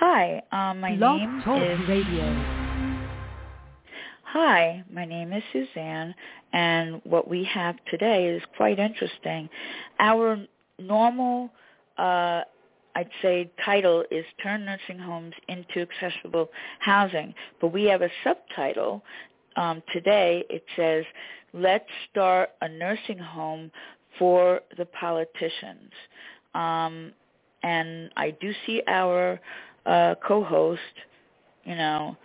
Hi, um, my Blog name Talk is Radio. Hi, my name is Suzanne, and what we have today is quite interesting. Our normal, uh, I'd say, title is "Turn Nursing Homes into Accessible Housing," but we have a subtitle um, today. It says, "Let's start a nursing home for the politicians." Um, and I do see our uh, co-host, you know,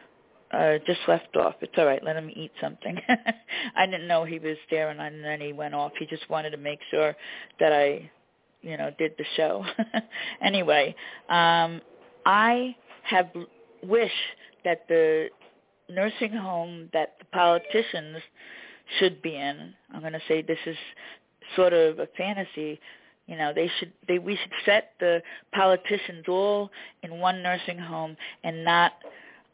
uh, just left off. It's all right. Let him eat something. I didn't know he was there, and, then he went off. He just wanted to make sure that I, you know, did the show. anyway, um, I have wish that the nursing home that the politicians should be in. I'm going to say this is sort of a fantasy you know, they should they we should set the politicians all in one nursing home and not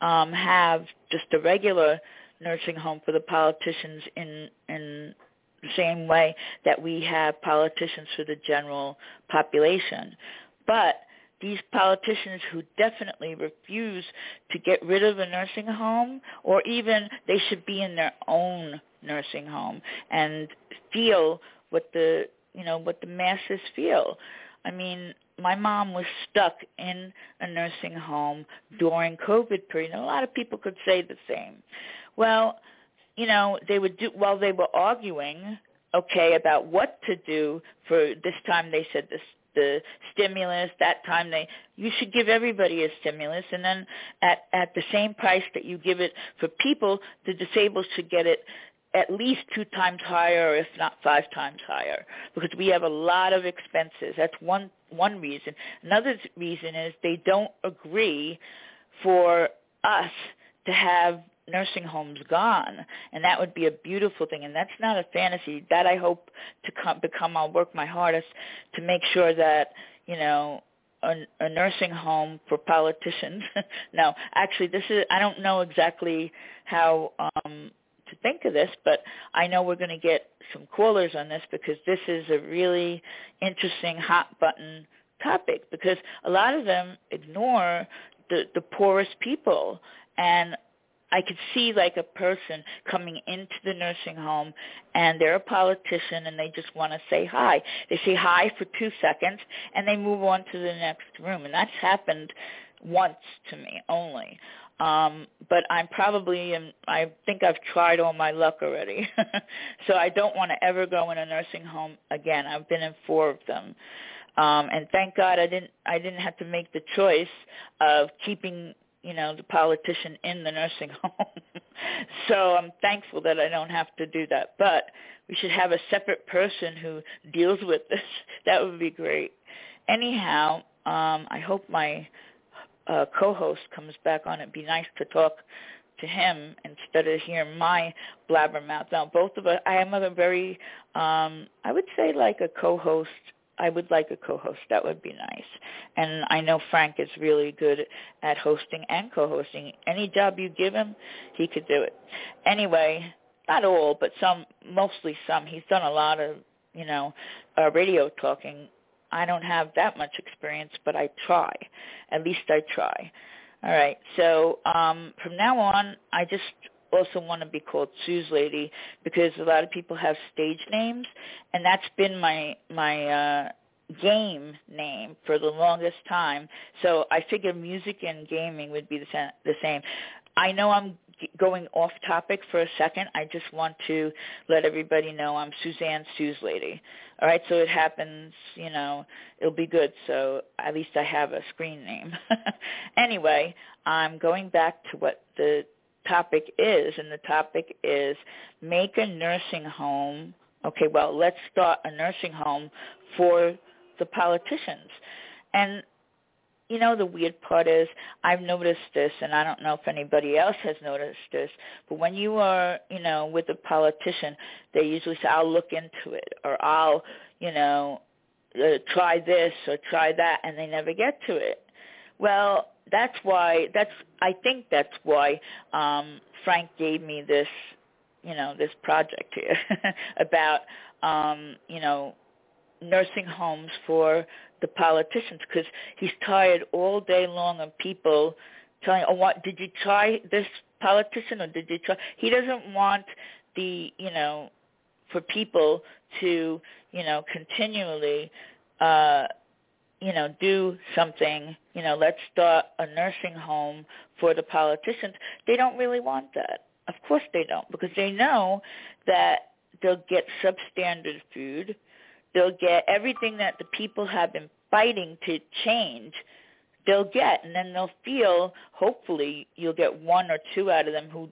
um have just a regular nursing home for the politicians in in the same way that we have politicians for the general population. But these politicians who definitely refuse to get rid of a nursing home or even they should be in their own nursing home and feel what the you know, what the masses feel. I mean, my mom was stuck in a nursing home during COVID period. And a lot of people could say the same. Well, you know, they would do while they were arguing, okay, about what to do for this time they said this the stimulus that time they you should give everybody a stimulus and then at at the same price that you give it for people the disabled should get it at least two times higher, if not five times higher, because we have a lot of expenses. That's one one reason. Another reason is they don't agree for us to have nursing homes gone, and that would be a beautiful thing. And that's not a fantasy. That I hope to come, become. I'll work my hardest to make sure that you know a, a nursing home for politicians. no, actually, this is. I don't know exactly how. um to think of this, but I know we're going to get some callers on this because this is a really interesting hot button topic because a lot of them ignore the the poorest people and I could see like a person coming into the nursing home and they're a politician and they just want to say hi. They say hi for 2 seconds and they move on to the next room and that's happened once to me only. Um, but I'm probably, in, I think I've tried all my luck already. so I don't want to ever go in a nursing home again. I've been in four of them. Um, and thank God I didn't, I didn't have to make the choice of keeping, you know, the politician in the nursing home. so I'm thankful that I don't have to do that. But we should have a separate person who deals with this. That would be great. Anyhow, um, I hope my uh, co-host comes back on, it'd be nice to talk to him instead of hearing my blabbermouth. Now, both of us, I am a very, um, I would say like a co-host. I would like a co-host. That would be nice. And I know Frank is really good at hosting and co-hosting. Any job you give him, he could do it. Anyway, not all, but some, mostly some. He's done a lot of, you know, uh, radio talking I don't have that much experience, but I try. At least I try. All right. So um, from now on, I just also want to be called SuzLady because a lot of people have stage names, and that's been my my uh, game name for the longest time. So I figure music and gaming would be the, sa- the same. I know I'm g- going off topic for a second. I just want to let everybody know I'm Suzanne SuzLady. All right, so it happens, you know, it'll be good. So at least I have a screen name. anyway, I'm going back to what the topic is, and the topic is make a nursing home. Okay, well, let's start a nursing home for the politicians. And you know the weird part is I've noticed this and I don't know if anybody else has noticed this, but when you are, you know, with a politician, they usually say I'll look into it or I'll, you know, uh, try this or try that and they never get to it. Well, that's why that's I think that's why um Frank gave me this, you know, this project here about um, you know, nursing homes for the politicians because he's tired all day long of people telling, oh, what did you try this politician or did you try? He doesn't want the, you know, for people to, you know, continually, uh, you know, do something, you know, let's start a nursing home for the politicians. They don't really want that. Of course they don't because they know that they'll get substandard food. They'll get everything that the people have been fighting to change they'll get. And then they'll feel hopefully you'll get one or two out of them who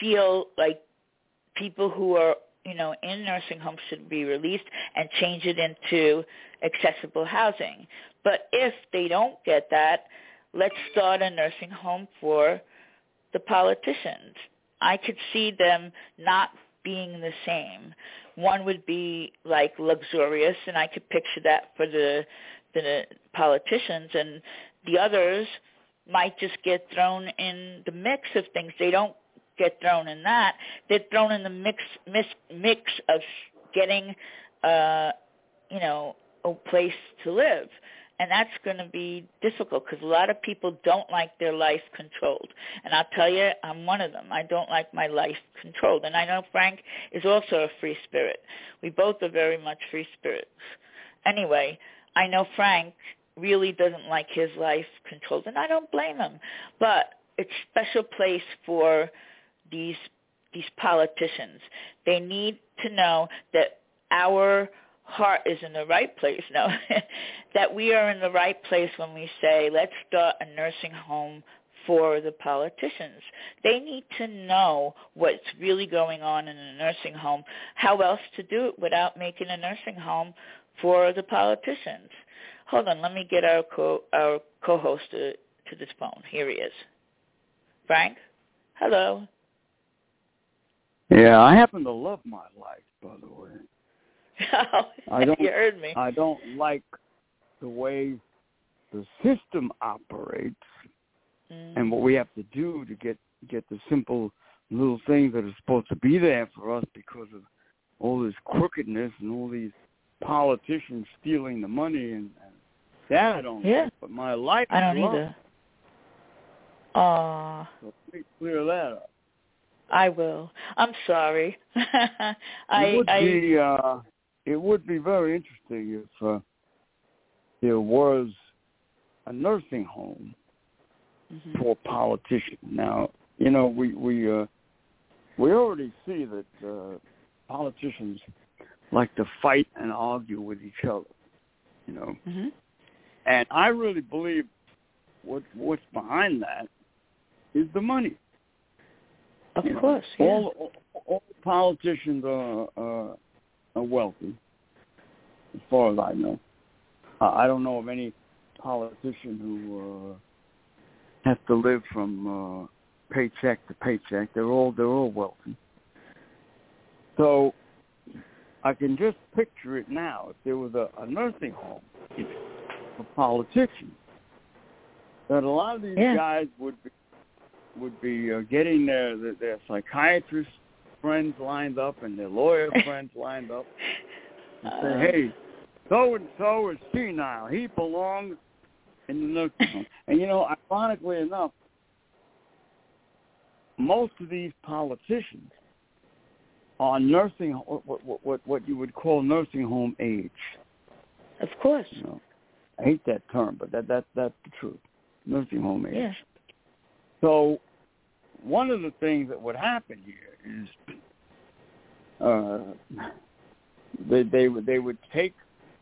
feel like people who are you know in nursing homes should be released and change it into accessible housing. But if they don't get that let's start a nursing home for the politicians. I could see them not being the same one would be like luxurious and i could picture that for the the politicians and the others might just get thrown in the mix of things. They don't get thrown in that. They're thrown in the mix mix, mix of getting, uh, you know, a place to live. And that's going to be difficult because a lot of people don't like their life controlled. And I'll tell you, I'm one of them. I don't like my life controlled. And I know Frank is also a free spirit. We both are very much free spirits. Anyway, I know Frank really doesn't like his life controlled, and I don't blame him. But it's special place for these these politicians. They need to know that our heart is in the right place. now, that we are in the right place when we say, let's start a nursing home for the politicians. They need to know what's really going on in a nursing home, how else to do it without making a nursing home for the politicians. Hold on, let me get our co our co-host to, to this phone. Here he is. Frank, hello. Yeah, I happen to love my life, by the way. Oh, I don't, you heard me. I don't like the way the system operates mm. and what we have to do to get get the simple little things that are supposed to be there for us because of all this crookedness and all these politicians stealing the money and, and that I don't yeah. like. But my life I don't love. either. Aw. So clear that up. I will. I'm sorry. I, would I, be uh, it would be very interesting if uh, there was a nursing home mm-hmm. for politicians. Now, you know, we we uh, we already see that uh, politicians like to fight and argue with each other. You know, mm-hmm. and I really believe what what's behind that is the money. Of you course, know, yeah. all, all all politicians are uh, are wealthy, as far as I know. Uh, I don't know of any politician who uh, has to live from uh, paycheck to paycheck. They're all they're all wealthy. So I can just picture it now. If there was a, a nursing home for politicians, that a lot of these yeah. guys would be would be uh, getting their, their their psychiatrist friends lined up and their lawyer friends lined up and say, Uh, "Hey, so and so is senile. He belongs in the nursing home." And you know, ironically enough, most of these politicians are nursing what what what, what you would call nursing home age. Of course. You know, I hate that term, but that that that's the truth. Nursing home age. Yeah. So one of the things that would happen here is uh, they they would they would take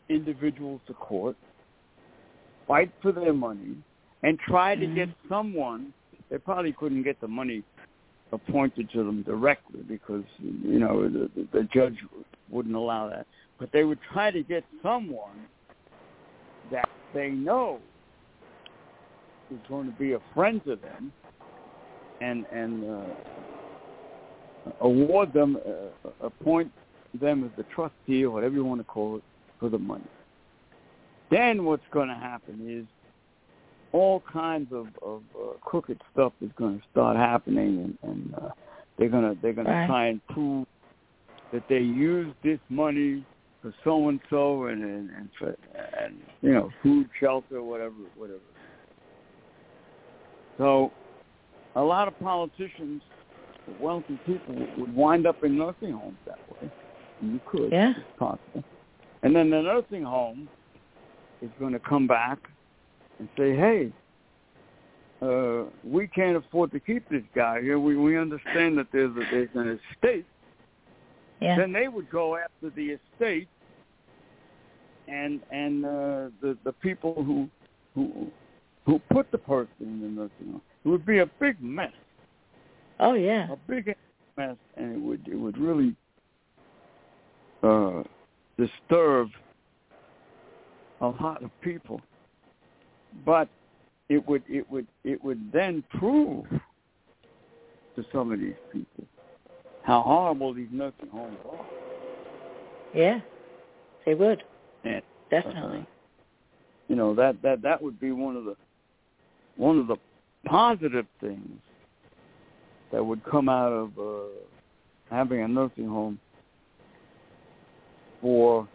individuals to court, fight for their money, and try to Mhm. get someone. They probably couldn't get the money appointed to them directly because you know the, the, the judge wouldn't allow that. But they would try to get someone that they know is going to be a friend to them and and uh, award them, uh, appoint them as the trustee or whatever you want to call it for the money. Then what's going to happen is all kinds of, of uh, crooked stuff is going to start happening, and, and uh, they're going to they're going Right. to try and prove that they used this money for so and so and and and, for, and you know food, shelter, whatever, whatever. So, a lot of politicians, wealthy people, would wind up in nursing homes that way. And you could, yeah, it's possible. And then the nursing home is going to come back and say, "Hey, uh, we can't afford to keep this guy here. We we understand that there's a, there's an estate yeah. then they would go after the estate and and uh, the the people who who who put the person in the nursing home. It would be a big mess. Oh yeah. A big mess, and it would it would really uh, disturb a lot of people. But it would it would it would then prove to some of these people how horrible these nursing homes are. Yeah, they would. And, Definitely. Uh, you know that that that would be one of the one of the positive things that would come out of uh, having a nursing home for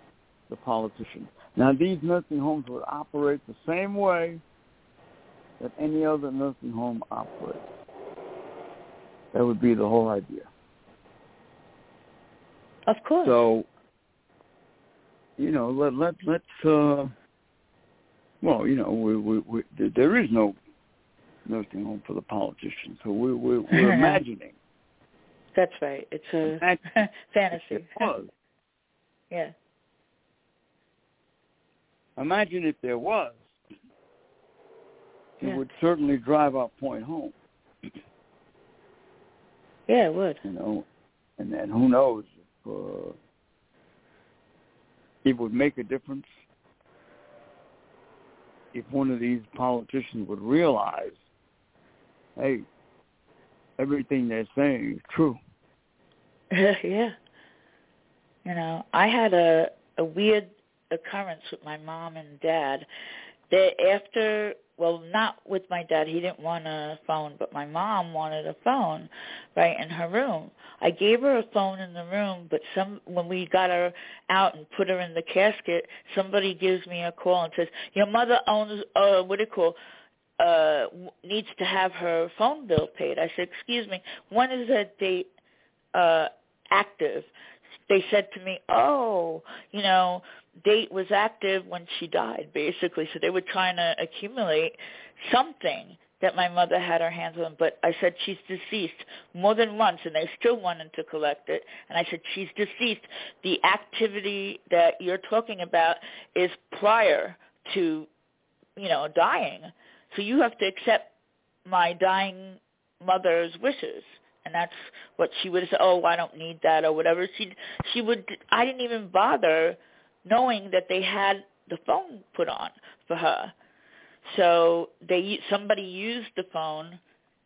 the politicians. Now, these nursing homes would operate the same way that any other nursing home operates. That would be the whole idea. Of course. So, you know, let let let's. Uh, well, you know, we, we, we, there is no nursing home for the politicians, so we, we, we're imagining. That's right. It's a Imagine fantasy. It was. yeah. Imagine if there was. It Yeah. would certainly drive our point home. Yeah, it would. You know, and then who knows if uh, it would make a difference if one of these politicians would realize, hey, everything they're saying is true. yeah. You know, I had a a weird occurrence with my mom and dad. They after well, not with my dad. He didn't want a phone, but my mom wanted a phone, right in her room. I gave her a phone in the room, but some when we got her out and put her in the casket, somebody gives me a call and says, "Your mother owns uh what do you call uh needs to have her phone bill paid." I said, "Excuse me, when is that date uh active?" They said to me, "Oh, you know, date was active when she died, basically. So they were trying to accumulate something that my mother had her hands on. But I said she's deceased more than once, and they still wanted to collect it. And I said she's deceased. The activity that you're talking about is prior to, you know, dying. So you have to accept my dying mother's wishes and that's what she would say oh i don't need that or whatever she she would i didn't even bother knowing that they had the phone put on for her. So they somebody used the phone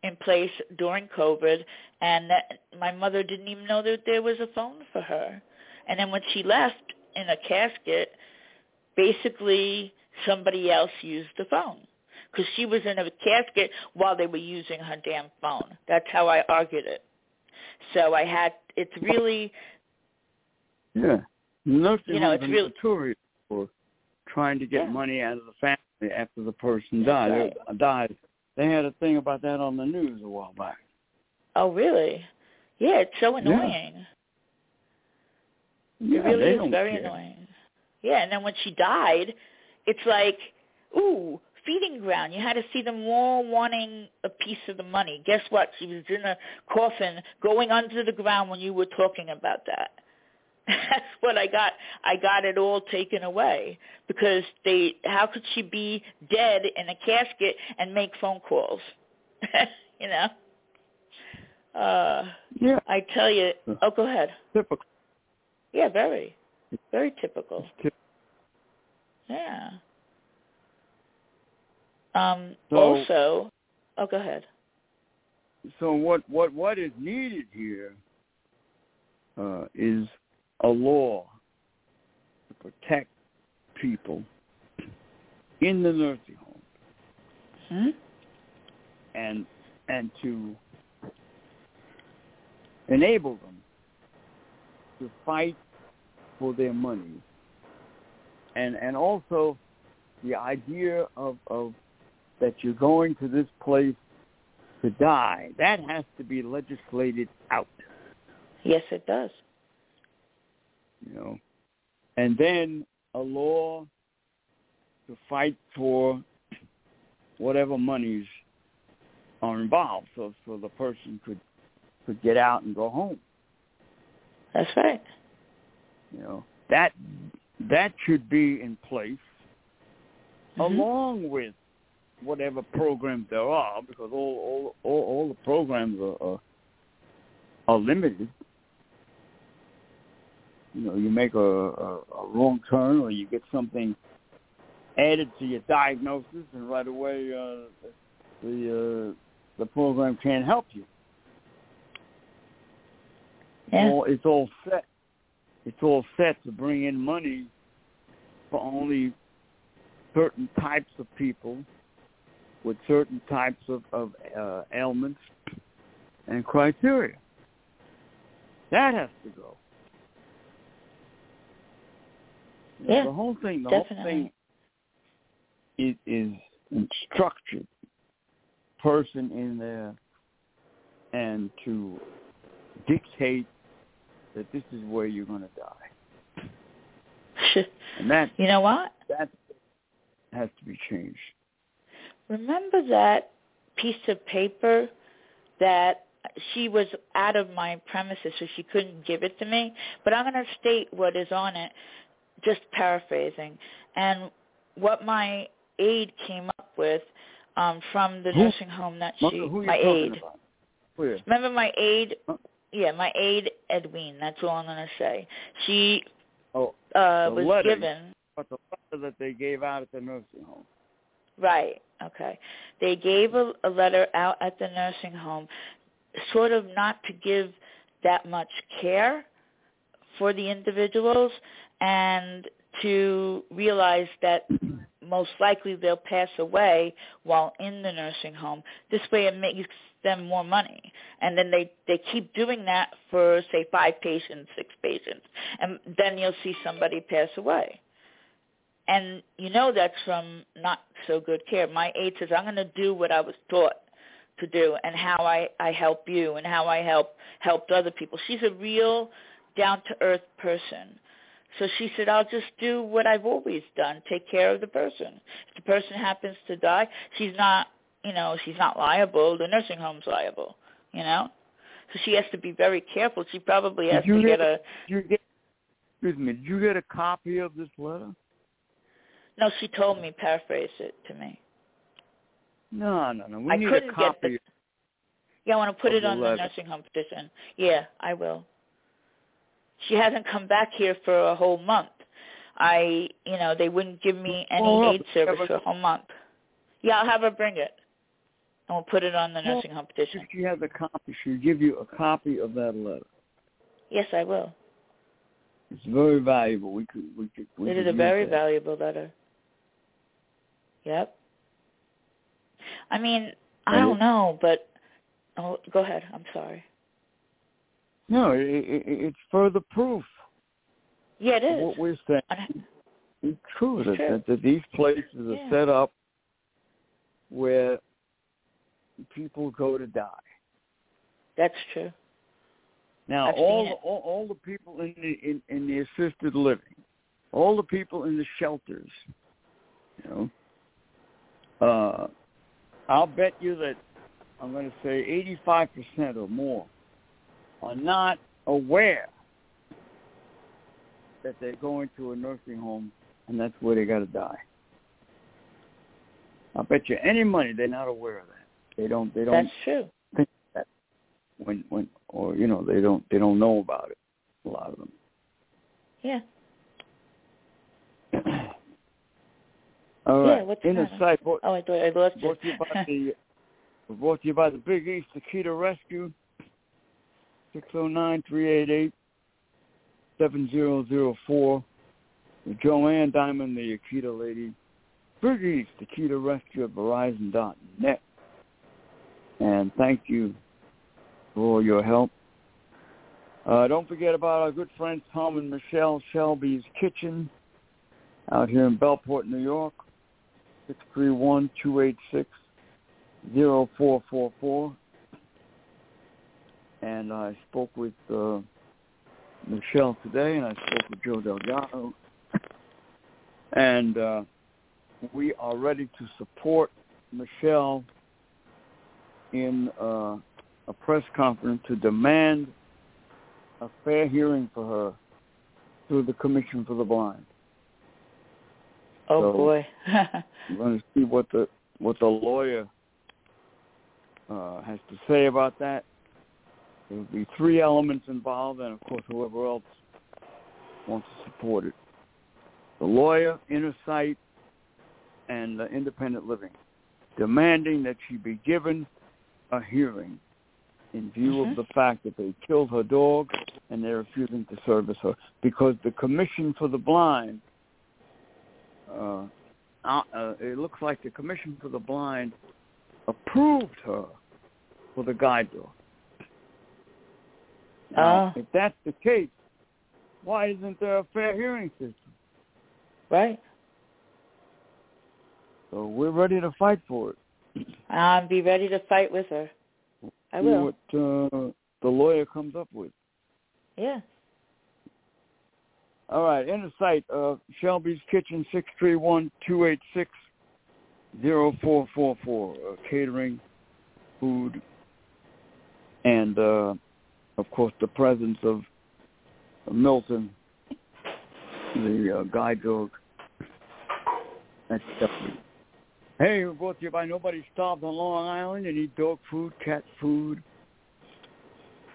in place during COVID, and that, my mother didn't even know that there was a phone for her. And then when she left in a casket, basically somebody else used the phone because she was in a casket while they were using her damn phone. That's how I argued it. So I had it's really yeah nursing you know, it's really notorious for trying to get Yeah. money out of the family after the person died. right. Uh, Died. They had a thing about that on the news a while back. Oh, really? Yeah, it's so annoying. Yeah, it really is very care. annoying. Yeah, and then when she died, it's like, ooh, feeding ground. You had to see them all wanting a piece of the money. Guess what? She was in a coffin going under the ground when you were talking about that. That's what I got. I got it all taken away because they. How could she be dead in a casket and make phone calls? you know. Uh, Yeah, I tell you. Oh, go ahead. typical. Yeah, very, very typical. Typ- Yeah. Um. So- also, oh, go ahead. So what what what is needed here uh, is a law to protect people in the nursing home Hmm? and and to enable them to fight for their money and and also the idea of of that you're going to this place to die. That has to be legislated out. Yes it does. You know? And then a law to fight for whatever monies are involved so so the person could could get out and go home. That's right. You know? That that should be in place mm-hmm. along with whatever programs there are, because all all all, all the programs are, are are limited. You know, you make a, a, a wrong turn or you get something added to your diagnosis, and right away uh, the uh, the program can't help you. Yeah. It's all, it's all set it's all set to bring in money for only certain types of people with certain types of, of uh, ailments and criteria. That has to go. Yeah, the whole thing, the definitely. whole thing is, is structured. Person in there, and to dictate that this is where you're going to die. and that you know what? That has to be changed. Remember that piece of paper that she was out of my premises, so she couldn't give it to me. But I'm going to state what is on it, just paraphrasing, and what my aide came up with um, from the who? nursing home that she, who my aide. Remember my aide yeah, my aide Edwine. That's all I'm gonna say. She oh, uh, was letter, given. But the letter that they gave out at the nursing home. Right. Okay. They gave a, a letter out at the nursing home, sort of not to give that much care for the individuals, and to realize that most likely they'll pass away while in the nursing home. This way it makes them more money. And then they, they keep doing that for, say, five patients, six patients. And then you'll see somebody pass away. And you know that's from not so good care. My aide says, I'm going to do what I was taught to do and how I, I help you and how I help helped other people. She's a real down-to-earth person. So she said, I'll just do what I've always done, take care of the person. If the person happens to die, she's not, you know, she's not liable. The nursing home's liable, you know? So she has to be very careful. She probably has to get, get a... You get, excuse me, did you get a copy of this letter? No, she told me, paraphrase it to me. No, no, no. We I need couldn't a copy. Get the, yeah, I want to put it on letter. the nursing home petition. Yeah, I will she hasn't come back here for a whole month. I, you know, they wouldn't give me any Well, aid service for a whole month. Yeah, I'll have her bring it, and we'll put it on the Well, nursing home petition. If she has a copy, she'll give you a copy of that letter. Yes, I will. It's very valuable. We could, we could, we It could is a very that. valuable letter. Yep. I mean, I And don't it- know, but oh, go ahead. I'm sorry. No, it, it, it's further proof. Yeah, it of is. What we're saying I- is true. It's That, true. That, that these places are Yeah. set up where people go to die. That's true. Now, all, all all the people in the in, in the assisted living, all the people in the shelters, you know, uh, I'll bet you that I'm going to say 85 percent or more are not aware that they're going to a nursing home and that's where they got to die. I bet you any money they're not aware of that. They don't. They don't That's true. think that when when or you know they don't they don't know about it. A lot of them. Yeah. All Yeah, what's the Inner Sight brought, Oh, I thought I lost you. brought to you by the brought to you by the Big East Akita Rescue. Six zero nine three eight eight seven zero zero four. Joanne Diamond, the Akita lady. Big East Akita Rescue at Verizon.net. And thank you for all your help. Uh, don't forget about our good friends Tom and Michelle Shelby's Kitchen out here in Bellport, New York, six three one two eight six zero four four four. And I spoke with uh, Michelle today, and I spoke with Joe Delgado, and uh, we are ready to support Michelle in uh, a press conference to demand a fair hearing for her through the Commission for the Blind. Oh So, boy. I'm going to see what the what the lawyer uh, has to say about that. There will be three elements involved, and of course, whoever else wants to support it: the lawyer, inner sight, and uh, independent living, demanding that she be given a hearing in view Mhm. of the fact that they killed her dog and they're refusing to service her because the Commission for the Blind uh, uh, uh, it looks like the Commission for the Blind approved her for the guide dog. Now, Oh. if that's the case, why isn't there a fair hearing system? right. So we're ready to fight for it. I'll be ready to fight with her. I will. See what uh, the lawyer comes up with. Yeah. All right, Inner Sight of Shelby's Kitchen, 631-286-0444, uh, catering, food, and, uh, of course, the presence of Milton, the uh, guide dog. That's definitely... Hey, we're brought to you by Nobody Starved on Long Island. You need dog food, cat food,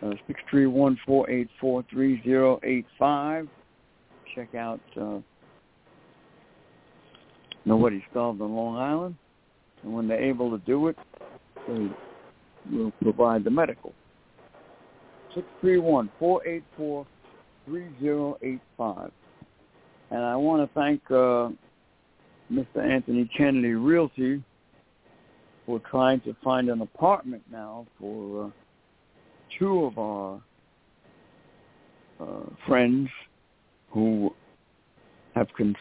uh, 631-484-3085 check out uh, Nobody Starved on Long Island. And when they're able to do it, they will provide the medical. 631-484-3085. And I want to thank uh, Mr. Anthony Kennedy Realty for trying to find an apartment now for uh, two of our uh, friends who have cons-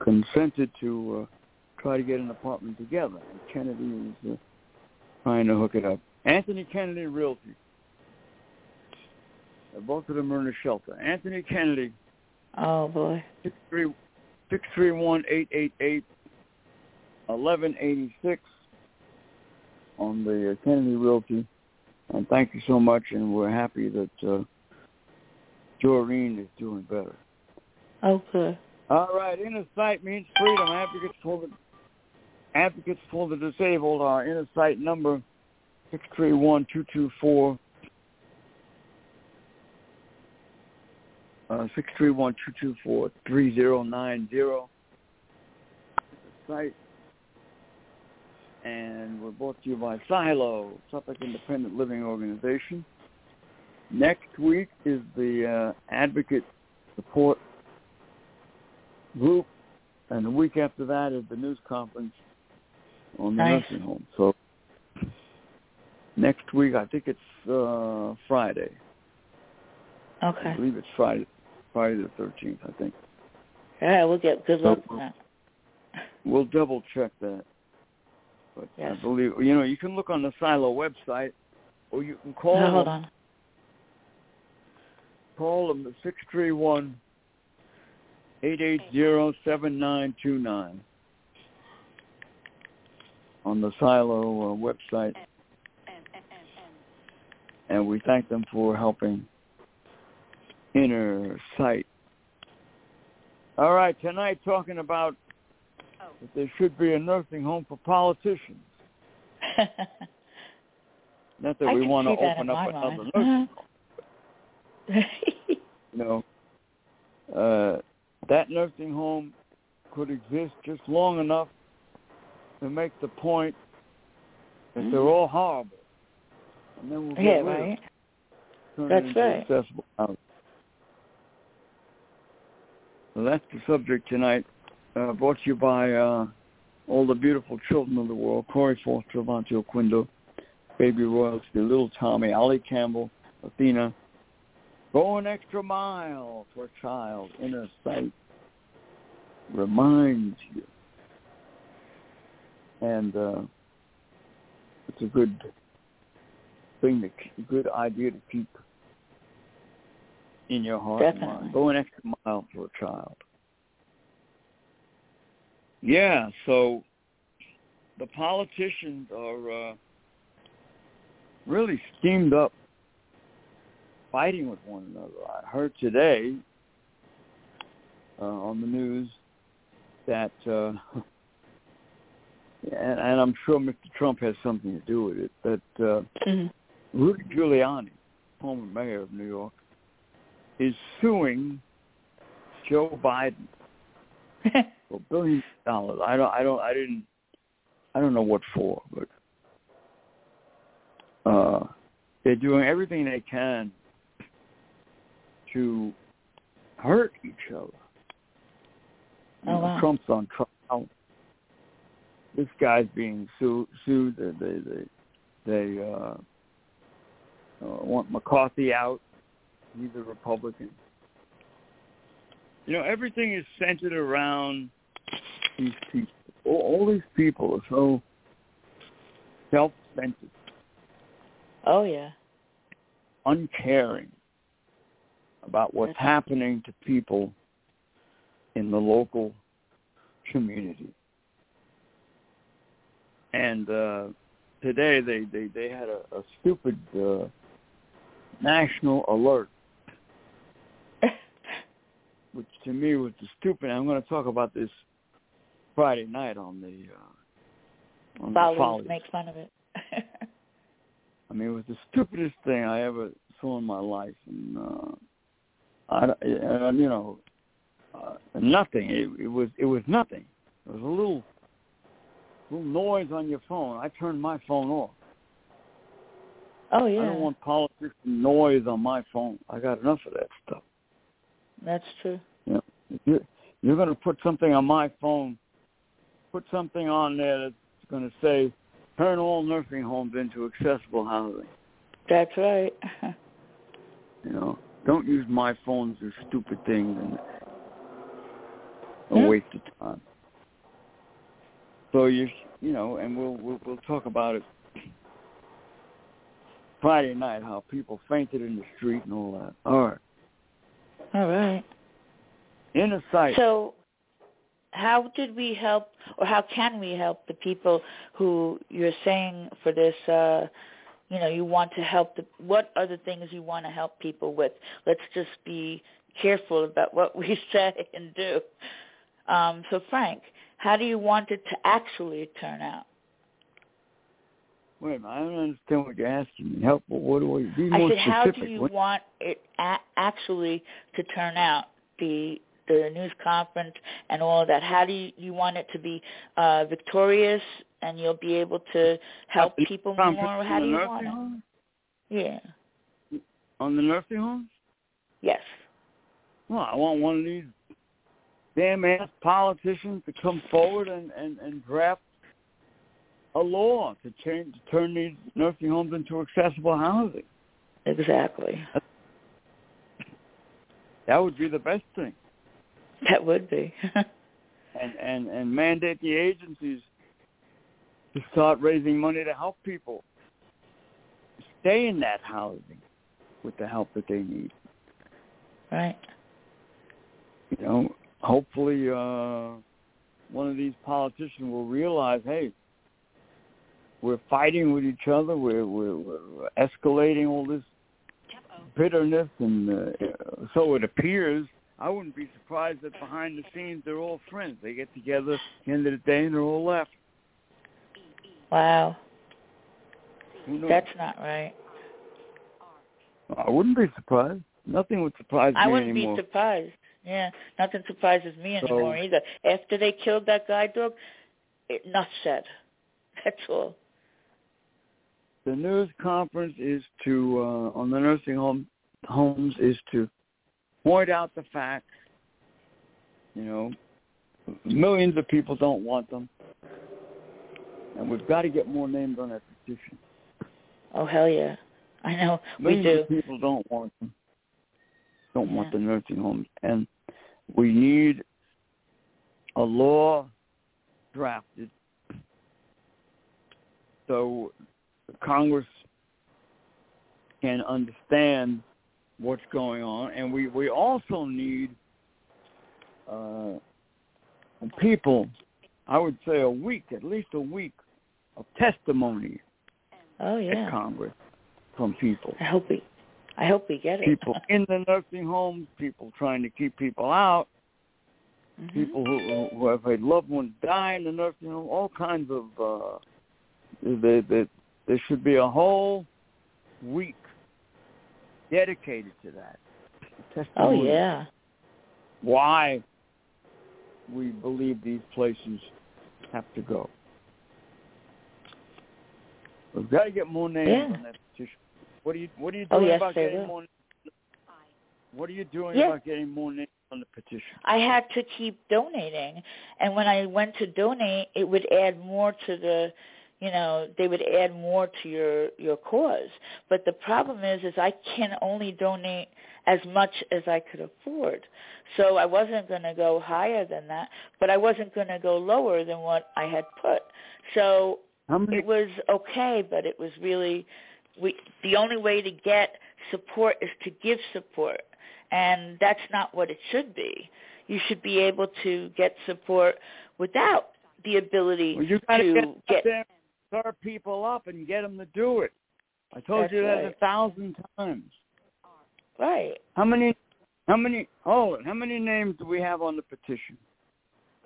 consented to uh, try to get an apartment together. And Kennedy is uh, trying to hook it up. Anthony Kennedy Realty. Uh, both of them are in a shelter. Anthony Kennedy, Oh boy. six three six three one eight eight eight eleven eighty six on the Kennedy Realty. And thank you so much, and we're happy that uh, Doreen is doing better. Okay. All right, inner sight means freedom. Advocates for the advocates for the disabled. Our inner sight number six three one two two four uh six three one two two four three zero nine zero. Site. And we're brought to you by Silo, Suffolk Independent Living Organization. Next week is the uh, Advocate Support group, and the week after that is the news conference on the Nice. nursing home. So next week, I think it's uh, Friday. Okay. I believe it's Friday, Friday the thirteenth. I think Yeah, we'll get good So- luck that. we'll double check that. But I believe you know you can look on the Silo website, or you can call No, hold on. Call them at six three one eight eight zero seven nine two nine on the Silo uh, website, and we thank them for helping Inner Sight. All right, tonight talking about that there should be a nursing home for politicians. Not that I we want to open up another nursing home. You know, uh, that nursing home could exist just long enough to make the point that they're all horrible, and then we'll get yeah, right. That's right. accessible housing. So that's the subject tonight. Uh, brought to you by uh, all the beautiful children of the world: Corey Foster, Avante Oquindo, Baby Royalty, Little Tommy, Ollie Campbell, Athena. Go an extra mile for a child, inner sight. reminds you. And uh, it's a good thing, to, good idea to keep in your heart Definitely. and mind. Go an extra mile for a child. Yeah, so the politicians are uh, really steamed up fighting with one another. I heard today uh, on the news that, uh, and, and I'm sure Mr. Trump has something to do with it, that uh, Mhm. Rudy Giuliani, former mayor of New York, is suing Joe Biden for billions of dollars. I don't, I don't, I didn't, I don't know what for, but uh, they're doing everything they can to hurt each other. Oh, know, wow. Trump's on trial. This guy's being sued. Sued. They they they, they uh, uh, want McCarthy out. He's a Republican. You know, everything is centered around these people. All, all these people are so self-centered, oh yeah. uncaring about what's happening to people in the local community. And uh, today they, they, they had a, a stupid uh, national alert, which to me was the stupid. I'm going to talk about this Friday night on the uh, on the Follies Follies. make fun of it. I mean, it was the stupidest thing I ever saw in my life, and uh, I, and, you know, uh, nothing. It, it was it was nothing. It was a little little noise on your phone. I turned my phone off. oh yeah. I don't want politics noise on my phone. I got enough of that stuff. That's true. If you're, you're going to put something on my phone, put something on there that's going to say, turn all nursing homes into accessible housing. That's right. You know, don't use my phone to do stupid things and a Yeah. waste of time. So you, you know, and we'll we'll, we'll talk about it Friday night how people fainted in the street and all that. All right, All right. inner sight. So, how did we help, or how can we help the people who you're saying for this? Uh, you know, you want to help. The, what are the things you want to help people with? Let's just be careful about what we say and do. Um, so, Frank, how do you want it to actually turn out? Wait a minute, I don't understand what you're asking me. Help? What do we? Be more I said, how do you What- want it a- actually to turn out? The the news conference and all of that. How do you, you want it to be uh, victorious and you'll be able to help people more? How do you want it? home? Yeah. On the nursing homes? Yes. Well, I want one of these damn ass politicians to come forward and, and, and draft a law to change to turn these nursing homes into accessible housing. Exactly. That would be the best thing. That would be. And and, and mandate the agencies to start raising money to help people stay in that housing with the help that they need. right. You know, hopefully uh one of these politicians will realize, hey, we're fighting with each other. We're we're, we're escalating all this bitterness, and uh, so it appears. I wouldn't be surprised that behind the scenes they're all friends. They get together at the end of the day and they're all left. Wow. That's not right. I wouldn't be surprised. Nothing would surprise I me anymore. I wouldn't anymore. be surprised. Yeah, nothing surprises me So- anymore either. After they killed that guide dog, it, not said. That's all. the news conference is to uh, on the nursing home homes is to point out the facts. You know, millions of people don't want them, and we've got to get more names on that petition. Oh hell yeah. I know we do. of people don't want them. Don't want the nursing homes, and we need a law drafted so Congress can understand what's going on, and we we also need uh, people. I would say a week, at least a week, of testimony Oh yeah. at Congress from people. I hope we, I hope we get it. People in the nursing homes, people trying to keep people out, Mhm. people who, who have had loved ones die in the nursing home, all kinds of. Uh, there, there, there should be a whole week dedicated to that. Oh yeah. Why we believe these places have to go. We've got to get more names Yeah. on that petition. What are you What are you Oh, doing yes, about getting will. more? What are you doing Yeah. about getting more names on the petition? I had to keep donating, and when I went to donate, it would add more to the, you know, they would add more to your your cause. But the problem is, is I can only donate as much as I could afford. So I wasn't going to go higher than that, but I wasn't going to go lower than what I had put. So many? it was okay, but it was really we the only way to get support is to give support and that's not what it should be. You should be able to get support without the ability Well, you to get, get stir people up, and get them to do it. I told That's you that a thousand times. right. How many? How many? Oh, Hold it. How many names do we have on the petition?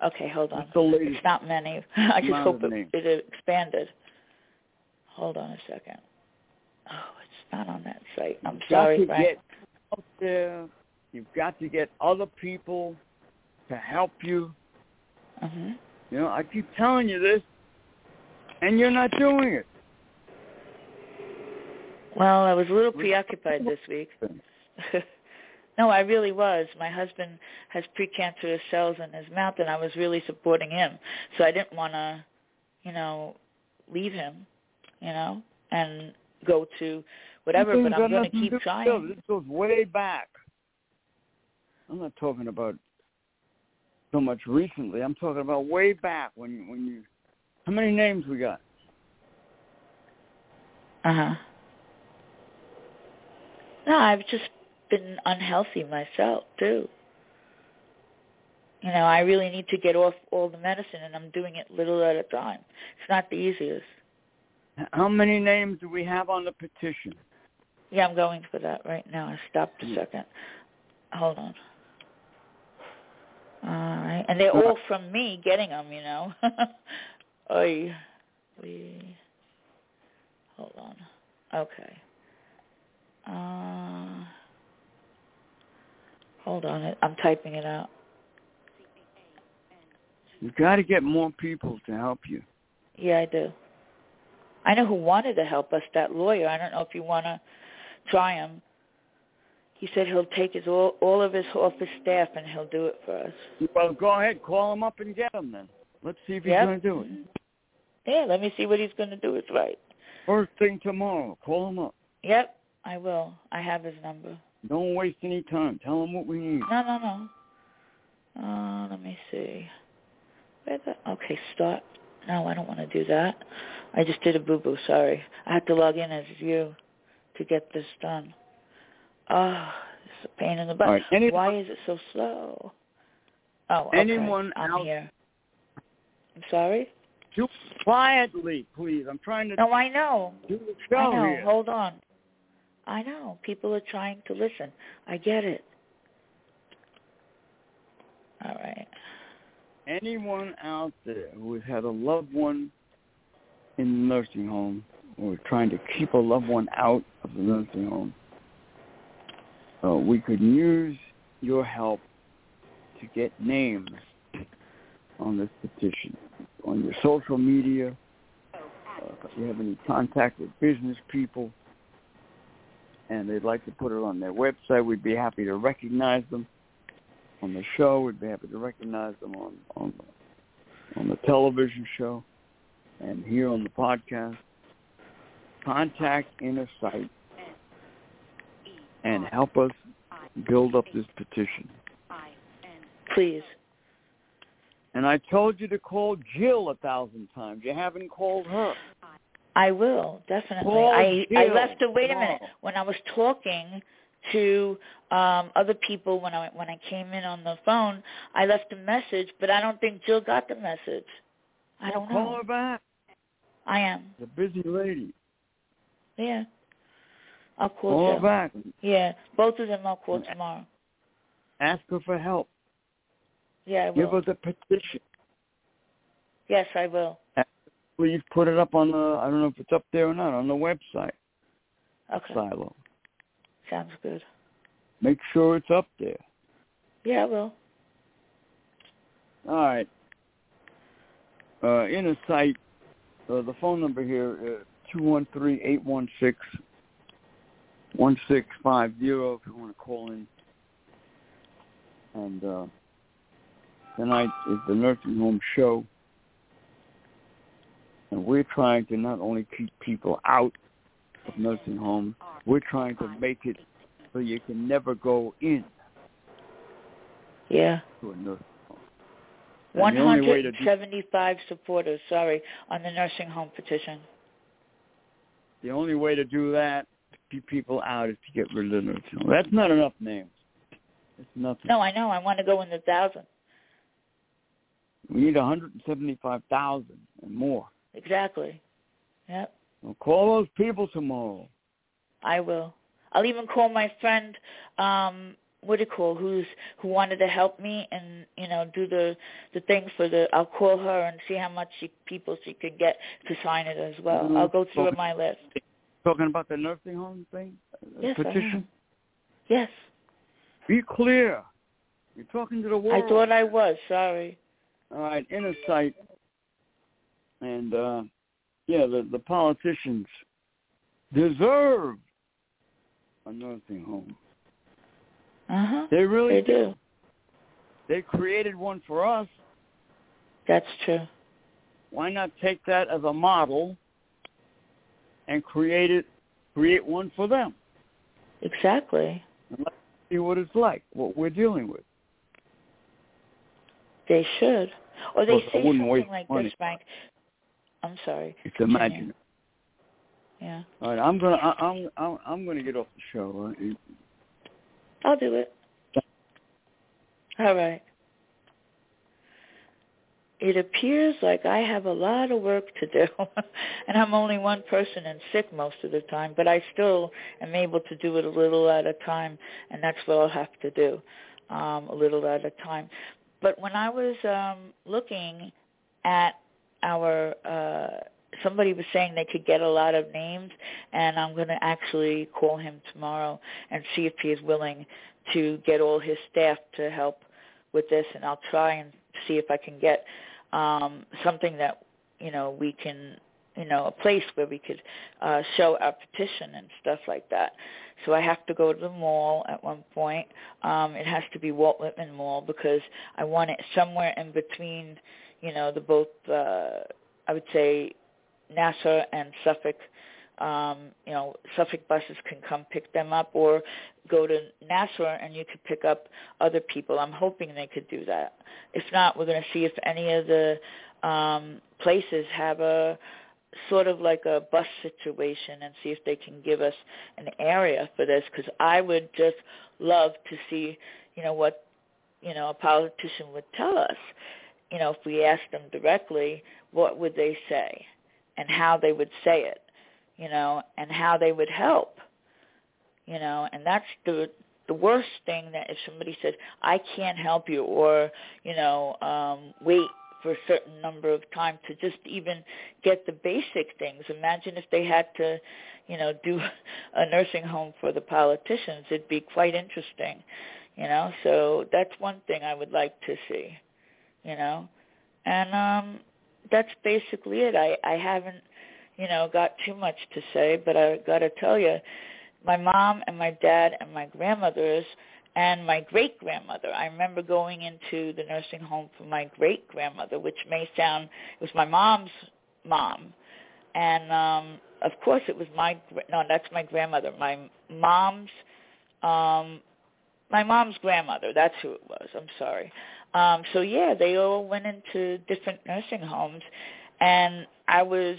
Okay, hold on. It's not many. I just hope it, it expanded. Hold on a second. Oh, it's not on that site. I'm You've sorry, got to Frank. get out there. You've got to get other people to help you. hmm You know, I keep telling you this, and you're not doing it. Well, I was a little preoccupied this week. no, I really was. My husband has precancerous cells in his mouth, and I was really supporting him. So I didn't want to, you know, leave him, you know, and go to whatever. But I'm going to keep trying. This goes way back. I'm not talking about so much recently. I'm talking about way back when when you. How many names we got? Uh huh. No, I've just been unhealthy myself too. You know, I really need to get off all the medicine, and I'm doing it little at a time. It's not the easiest. How many names do we have on the petition? Yeah, I'm going for that right now. I stopped a second. Hold on. All right, and they're all from me getting them. You know. I we. Hold on. Okay. Uh, hold on. I'm typing it out. You've got to get more people to help you. Yeah, I do. I know who wanted to help us. That lawyer. I don't know if you want to try him. He said he'll take his all, all of his office staff and he'll do it for us. Well, go ahead, call him up and get him then. Let's see if he's Yep. going to do it. Yeah, let me see what he's going to do. It's right. First thing tomorrow, call him up. Yep, I will. I have his number. Don't waste any time. Tell them what we need. No, no, no. Uh, let me see. Where the? Okay, start. No, I don't want to do that. I just did a boo boo. Sorry, I had to log in as you to get this done. Oh, it's a pain in the butt. Right, anyone- Why is it so slow? Oh, okay. Anyone I'm out- here. I'm sorry. Do quietly, please. I'm trying to No, I know. do the show I know. here. Hold on. I know. People are trying to listen. I get it. All right. Anyone out there who has had a loved one in the nursing home or trying to keep a loved one out of the nursing home, uh, we could use your help to get names on this petition. On your social media, uh, if you have any contact with business people and they'd like to put it on their website, we'd be happy to recognize them on the show. We'd be happy to recognize them on on on the television show and here on the podcast. Contact Inner Sight and help us build up this petition. Please. And I told you to call Jill a thousand times. You haven't called her. I will definitely. Call I I left a wait a minute when I was talking to um other people when I when I came in on the phone. I left a message, but I don't think Jill got the message. I don't Call know. Call her back. I am. The busy lady. Yeah. I'll call Call her back. Yeah, both of them I'll call tomorrow. Ask her for help. Yeah, I Give her the petition. Yes, I will. Please put it up on the, I don't know if it's up there or not, on the website, Okay. Silo. Sounds good. Make sure it's up there. Yeah, I will. All right. Uh, in a site, uh, the phone number here, uh, 213-816-1650 if you want to call in. And uh, tonight is the nursing home show. And we're trying to not only keep people out of nursing homes, we're trying to make it so you can never go in Yeah. to a nursing home. One And the only way hundred to do- supporters. Sorry, on the nursing home petition. The only way to do that, to keep people out, is to get rid of the nursing home. That's not enough names. It's nothing. No, I know. I want to go in the thousand. We need 175,000 and more. Exactly. Yep. Well, call those people tomorrow. I will. I'll even call my friend, um, what do you call, who's who wanted to help me and you know do the the thing for the. I'll call her and see how much she, people she could get to sign it as well. Mhm. I'll go through Okay. my list. Talking about the nursing home thing? Uh, Yes, petition? Yes, Be clear. You're talking to the world. I thought I was. Sorry. All right, inner sight. And, uh, yeah, the, the politicians deserve a nursing home. Uh huh. They really They do. They created one for us. That's true. Why not take that as a model and create it, create one for them? Exactly. And let's see what it's like, what we're dealing with. They should. Or they Well, say something like money. this, Frank. I'm sorry. It's Continue. imaginary. Yeah. All right, I'm gonna, I, I'm, I'm, I'm gonna get off the show. I'll do it. All right. It appears like I have a lot of work to do, and I'm only one person and sick most of the time, but I still am able to do it a little at a time, and that's what I'll have to do, um, a little at a time. But when I was um, looking at our, uh, somebody was saying they could get a lot of names, and I'm going to actually call him tomorrow and see if he is willing to get all his staff to help with this, and I'll try and see if I can get um, something that you know we can, you know, a place where we could uh, show our petition and stuff like that. So I have to go to the mall at one point. Um, it has to be Walt Whitman Mall because I want it somewhere in between, you know, the both. Uh, I would say Nassau and Suffolk um, you know, Suffolk buses can come pick them up or go to Nassau and you could pick up other people. I'm hoping they could do that. If not, we're going to see if any of the um, places have a sort of like a bus situation and see if they can give us an area for this because I would just love to see, you know, what, you know, a politician would tell us. You know, if we asked them directly, what would they say and how they would say it you know, and how they would help, you know, and that's the the worst thing that if somebody said, I can't help you or, you know, um, wait for a certain number of time to just even get the basic things. Imagine if they had to, you know, do a nursing home for the politicians. It'd be quite interesting, you know. So that's one thing I would like to see, you know. And um that's basically it. I I haven't you know, got too much to say, but I got to tell you, my mom and my dad and my grandmothers and my great-grandmother. I remember going into the nursing home for my great-grandmother, which may sound, it was my mom's mom. And, um, of course, it was my, no, that's my grandmother. My mom's, um, my mom's grandmother. That's who it was. I'm sorry. Um, so yeah, they all went into different nursing homes, and I was,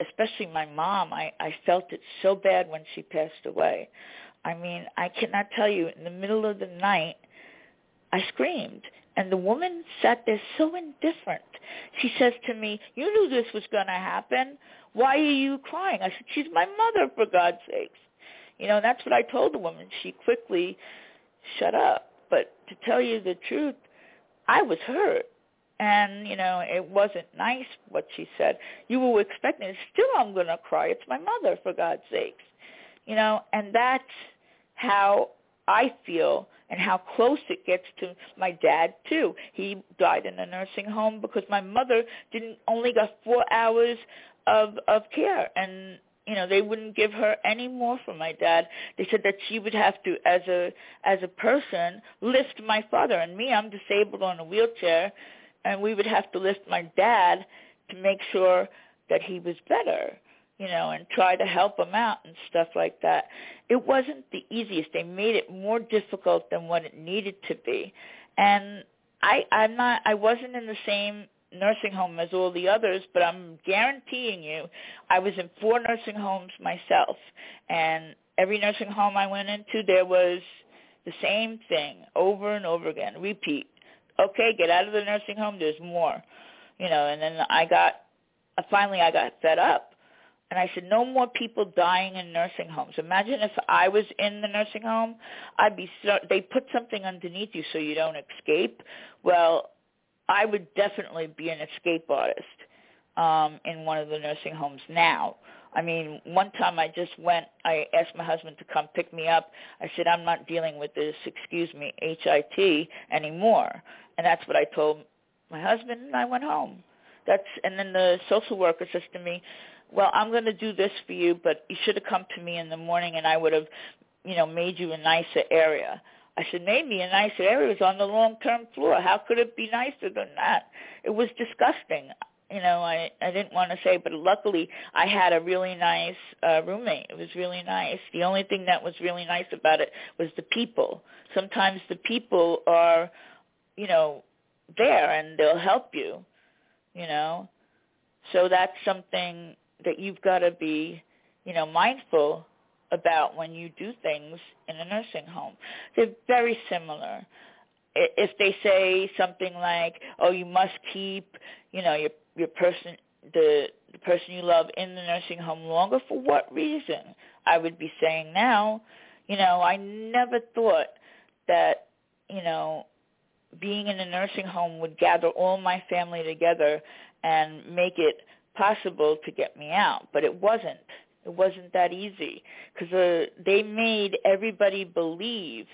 especially my mom, I, I felt it so bad when she passed away. I mean, I cannot tell you, in the middle of the night, I screamed. And the woman sat there so indifferent. She says to me, you knew this was going to happen. Why are you crying? I said, she's my mother, for God's sakes. You know, that's what I told the woman. She quickly shut up. But to tell you the truth, I was hurt. And, you know, it wasn't nice what she said. You were expecting. Still I'm going to cry. It's my mother, for God's sakes. You know, and that's how I feel and how close it gets to my dad too. He died in a nursing home because my mother didn't only got four hours of of care and you know they wouldn't give her any more for my dad. They said that she would have to as a as a person lift my father and me. I'm disabled on a wheelchair and we would have to lift my dad to make sure that he was better you know and try to help him out and stuff like that. It wasn't the easiest. They made it more difficult than what it needed to be. And i i'm not i wasn't in the same nursing home as all the others, but I'm guaranteeing you, I was in four nursing homes myself, and every nursing home I went into, there was the same thing over and over again, repeat. Okay, get out of the nursing home. There's more, you know. And then I got, uh, finally, I got fed up, and I said, no more people dying in nursing homes. Imagine if I was in the nursing home, I'd be. They put something underneath you so you don't escape. Well, I would definitely be an escape artist um, in one of the nursing homes now. I mean, one time I just went, I asked my husband to come pick me up. I said, I'm not dealing with this, excuse me, HIT anymore. And that's what I told my husband, and I went home. That's And then the social worker says to me, well, I'm going to do this for you, but you should have come to me in the morning and I would have, you know, made you a nicer area. I said, maybe a nicer area was on the long-term floor. How could it be nicer than that? It was disgusting. You know, I I didn't want to say, but luckily I had a really nice uh, roommate. It was really nice. The only thing that was really nice about it was the people. Sometimes the people are, you know, there and they'll help you. You know, so that's something that you've got to be, you know, mindful about when you do things in a nursing home. They're very similar. If they say something like, "Oh, you must keep, you know, your your person the the person you love in the nursing home longer for what reason?" I would be saying now, you know, I never thought that, you know, being in a nursing home would gather all my family together and make it possible to get me out, but it wasn't. It wasn't that easy because uh, they made everybody believe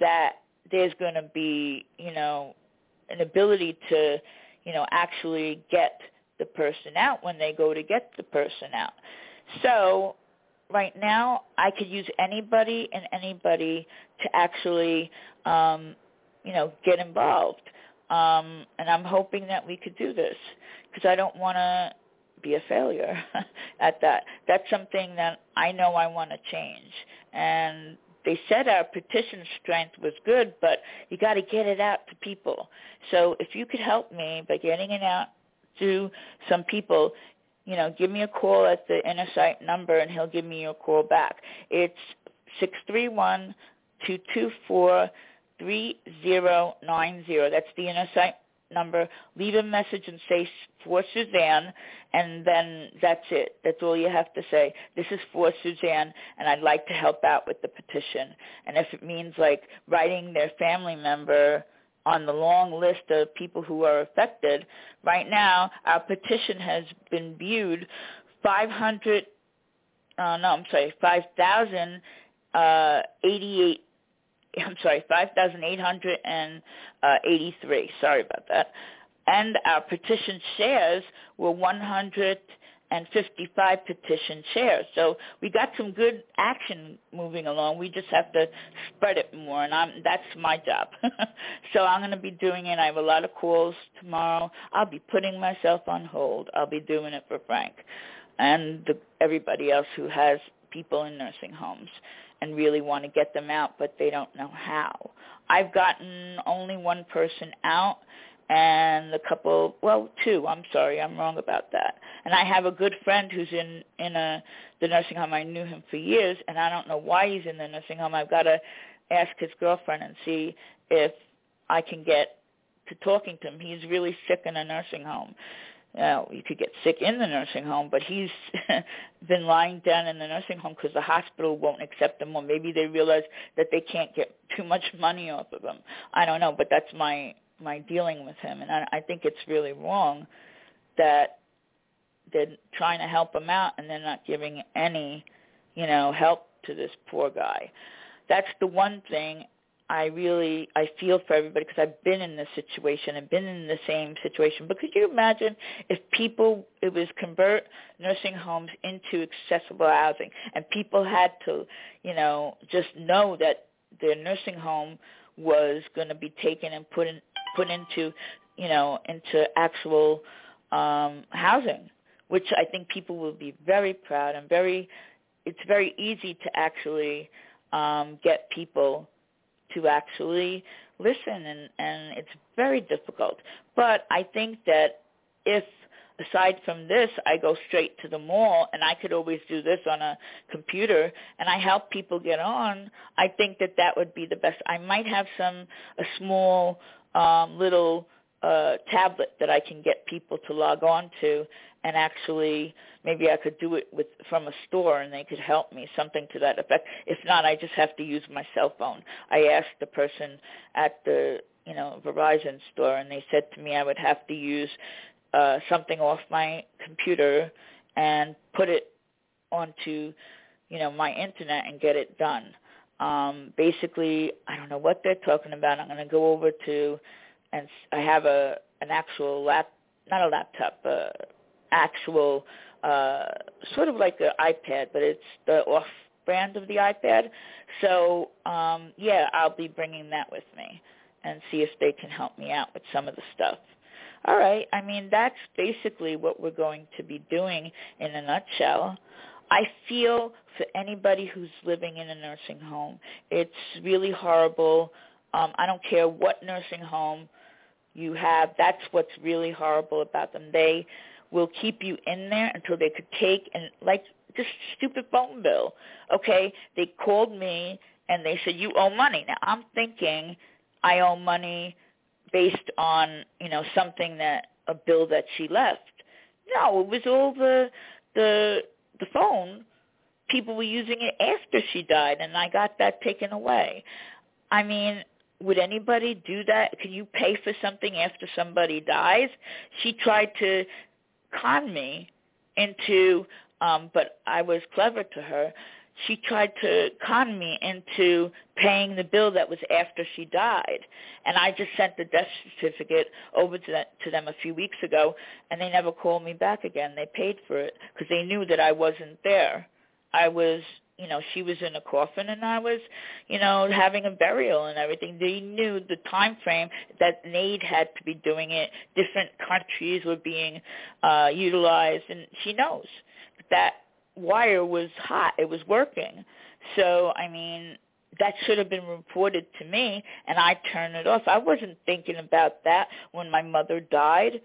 that there's going to be, you know, an ability to, you know, actually get the person out when they go to get the person out. So right now, I could use anybody and anybody to actually, um, you know, get involved. Um, and I'm hoping that we could do this because I don't want to be a failure at that. That's something that I know I want to change. And they said our petition strength was good, but you got to get it out to people. So if you could help me by getting it out to some people, you know, give me a call at the Inner Sight number and he'll give me a call back. It's six three one two two four three zero nine zero. That's the Inner Sight number, leave a message and say for Suzanne, and then that's it. That's all you have to say. This is for Suzanne, and I'd like to help out with the petition. And if it means like writing their family member on the long list of people who are affected, right now our petition has been viewed 500, uh, no, I'm sorry, 5,088 uh, I'm sorry, 5,883. Uh, sorry about that. And our petition shares were 155 petition shares. So we got some good action moving along. We just have to spread it more, and I'm, that's my job. so I'm going to be doing it. I have a lot of calls tomorrow. I'll be putting myself on hold. I'll be doing it for Frank and the, everybody else who has people in nursing homes and really want to get them out, but they don't know how. I've gotten only one person out and a couple well two i'm sorry i'm wrong about that. And i have a good friend who's in in a the nursing home. I knew him for years and i don't know why he's in the nursing home. I've got to ask his girlfriend and see if i can get to talking to him. He's really sick in a nursing home now you could get sick in the nursing home but he's been lying down in the nursing home because the hospital won't accept him or maybe they realize that they can't get too much money off of him i don't know but that's my my dealing with him, and I, I think it's really wrong that they're trying to help him out and they're not giving any, you know, help to this poor guy. That's the one thing I really I feel for everybody because I've been in this situation and been in the same situation. But could you imagine if people it was convert nursing homes into accessible housing and people had to, you know, just know that their nursing home was going to be taken and put in put into, you know, into actual um, housing, which I think people will be very proud and very. It's very easy to actually um, get people to actually listen, and and it's very difficult. But I think that if aside from this, I go straight to the mall and I could always do this on a computer and I help people get on, I think that that would be the best. I might have some, a small um, little uh, tablet that I can get people to log on to, and actually maybe I could do it with from a store and they could help me, something to that effect. If not, I just have to use my cell phone. I asked the person at the you know Verizon store, and they said to me I would have to use uh, something off my computer and put it onto you know my internet and get it done um, basically, I don't know what they're talking about. I'm going to go over to, and I have a an actual lap, not a laptop, uh, actual uh, sort of like an iPad, but it's the off brand of the iPad. So um, yeah, I'll be bringing that with me and see if they can help me out with some of the stuff. All right. I mean, that's basically what we're going to be doing in a nutshell. I feel for anybody who's living in a nursing home, it's really horrible. Um, I don't care what nursing home you have. That's what's really horrible about them. They will keep you in there until they could take and like just stupid phone bill. Okay, they called me and they said you owe money. Now I'm thinking I owe money based on you know something that a bill that she left. No, it was all the the the phone, people were using it after she died, and I got that taken away. I mean, would anybody do that? Can you pay for something after somebody dies? She tried to con me into, um, but I was clever to her. She tried to con me into paying the bill that was after she died, and I just sent the death certificate over to, that, to them a few weeks ago, and they never called me back again. They paid for it because they knew that I wasn't there. I was you know she was in a coffin and I was you know having a burial and everything they knew the time frame that NAID had to be doing it different countries were being uh utilized and she knows that wire was hot it was working so i mean that should have been reported to me and I turned it off. I wasn't thinking about that when my mother died.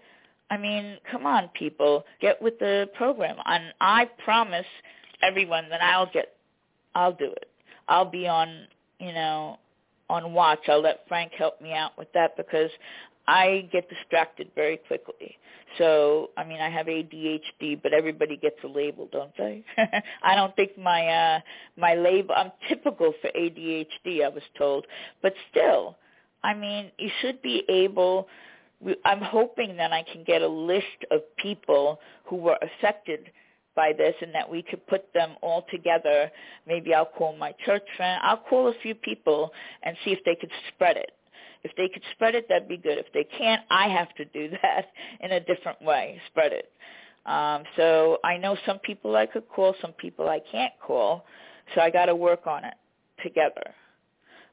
I mean, come on people, get with the program. And I promise everyone that I'll get I'll do it. I'll be on, you know, on watch. I'll let Frank help me out with that because I get distracted very quickly. So, I mean, I have ADHD, but everybody gets a label, don't they? I don't think my uh my label I'm typical for ADHD, I was told. But still, I mean, you should be able I'm hoping that I can get a list of people who were affected by this and that we could put them all together. Maybe I'll call my church friend. I'll call a few people and see if they could spread it. If they could spread it, that'd be good. If they can't, I have to do that in a different way, spread it. Um, so I know some people I could call, some people I can't call. So I got to work on it together.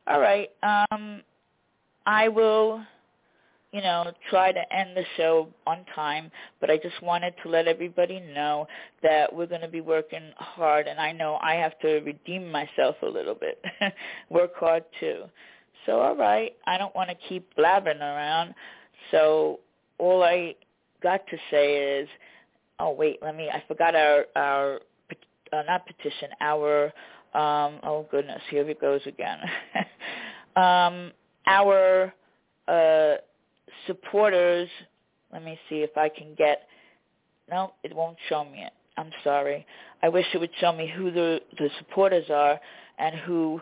All right. Um, I will you know, try to end the show on time, but I just wanted to let everybody know that we're going to be working hard, and I know I have to redeem myself a little bit, work hard too. So all right, I don't want to keep blabbering around. So all I got to say is, oh wait, let me. I forgot our our uh, not petition. Our um, oh goodness, here it goes again. um, our uh, supporters. Let me see if I can get. No, it won't show me it. I'm sorry. I wish it would show me who the the supporters are and who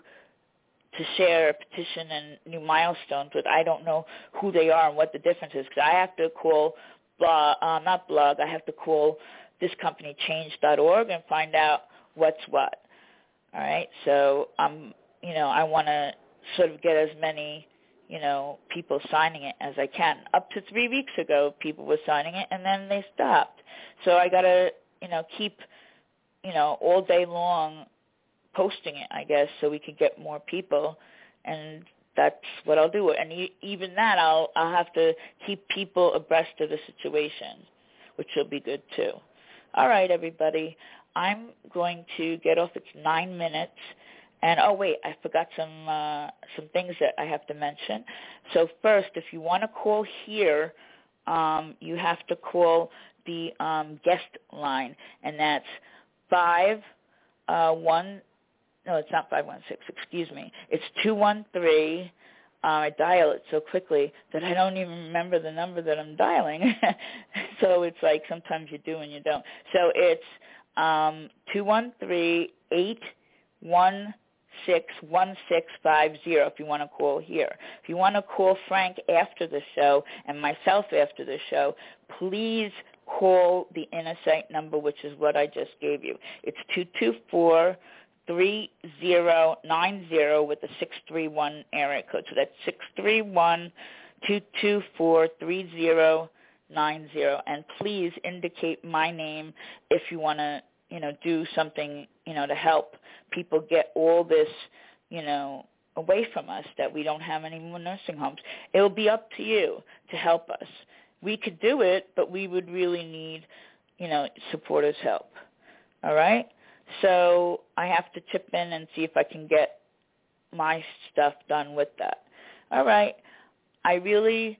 to share a petition and new milestones but I don't know who they are and what the difference is because I have to call blog, uh, not blog, I have to call this company change.org and find out what's what. All right, so I'm, you know, I want to sort of get as many, you know, people signing it as I can. Up to three weeks ago, people were signing it, and then they stopped. So I got to, you know, keep, you know, all day long posting it, I guess, so we could get more people, and that's what I'll do. And even that, I'll I'll have to keep people abreast of the situation, which will be good too. All right, everybody. I'm going to get off. It's nine minutes. And oh wait, I forgot some uh, some things that I have to mention. So first, if you want to call here, um, you have to call the um, guest line, and that's five uh, one no, it's not 516, excuse me. It's 213. Uh, I dial it so quickly that I don't even remember the number that I'm dialing. so it's like sometimes you do and you don't. So it's um, 213 if you want to call here. If you want to call Frank after the show and myself after the show, please call the Inner Sight number, which is what I just gave you. It's 224 3090 with the 631 area code. So that's 631 224 and please indicate my name if you want to, you know, do something, you know, to help people get all this, you know, away from us that we don't have any more nursing homes. It'll be up to you to help us. We could do it, but we would really need, you know, supporters' help. All right? So I have to chip in and see if I can get my stuff done with that. All right. I really,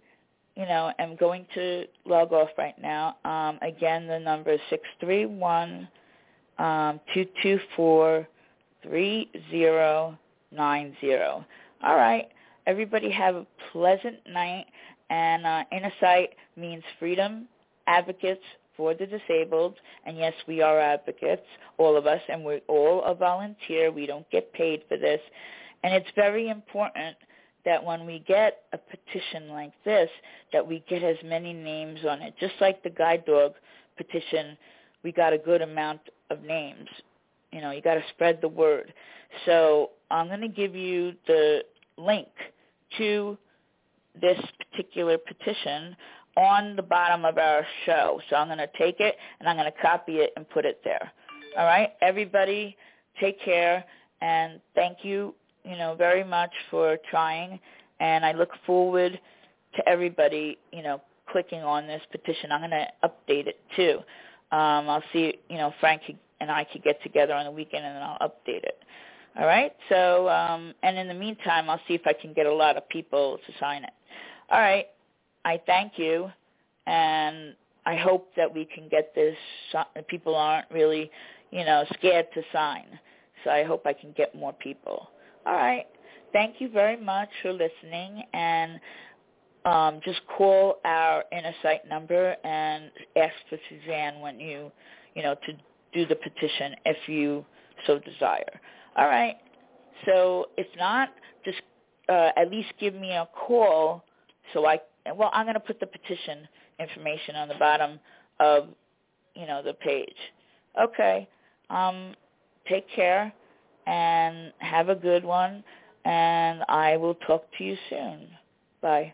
you know, am going to log off right now. Um, again, the number is six three one um, two two four three zero nine zero. All right. Everybody have a pleasant night. And uh, inner sight means freedom, advocates, for the disabled. And yes, we are advocates, all of us, and we're all a volunteer. We don't get paid for this. And it's very important that when we get a petition like this, that we get as many names on it. Just like the guide dog petition, we got a good amount of names. You know, you got to spread the word. So I'm going to give you the link to this particular petition on the bottom of our show. So I'm going to take it and I'm going to copy it and put it there. All right, everybody, take care and thank you, you know, very much for trying. And I look forward to everybody, you know, clicking on this petition. I'm going to update it too. Um, I'll see, you know, Frank and I could get together on the weekend and then I'll update it. All right. So, um, and in the meantime, I'll see if I can get a lot of people to sign it. All right. I thank you, and I hope that we can get this. People aren't really, you know, scared to sign. So I hope I can get more people. All right. Thank you very much for listening, and um, just call our Inner Sight number and ask for Suzanne when you, you know, to do the petition if you so desire. All right. So if not, just uh, at least give me a call so I well, I'm going to put the petition information on the bottom of, you know, the page. Okay. Um, take care and have a good one, and I will talk to you soon. Bye.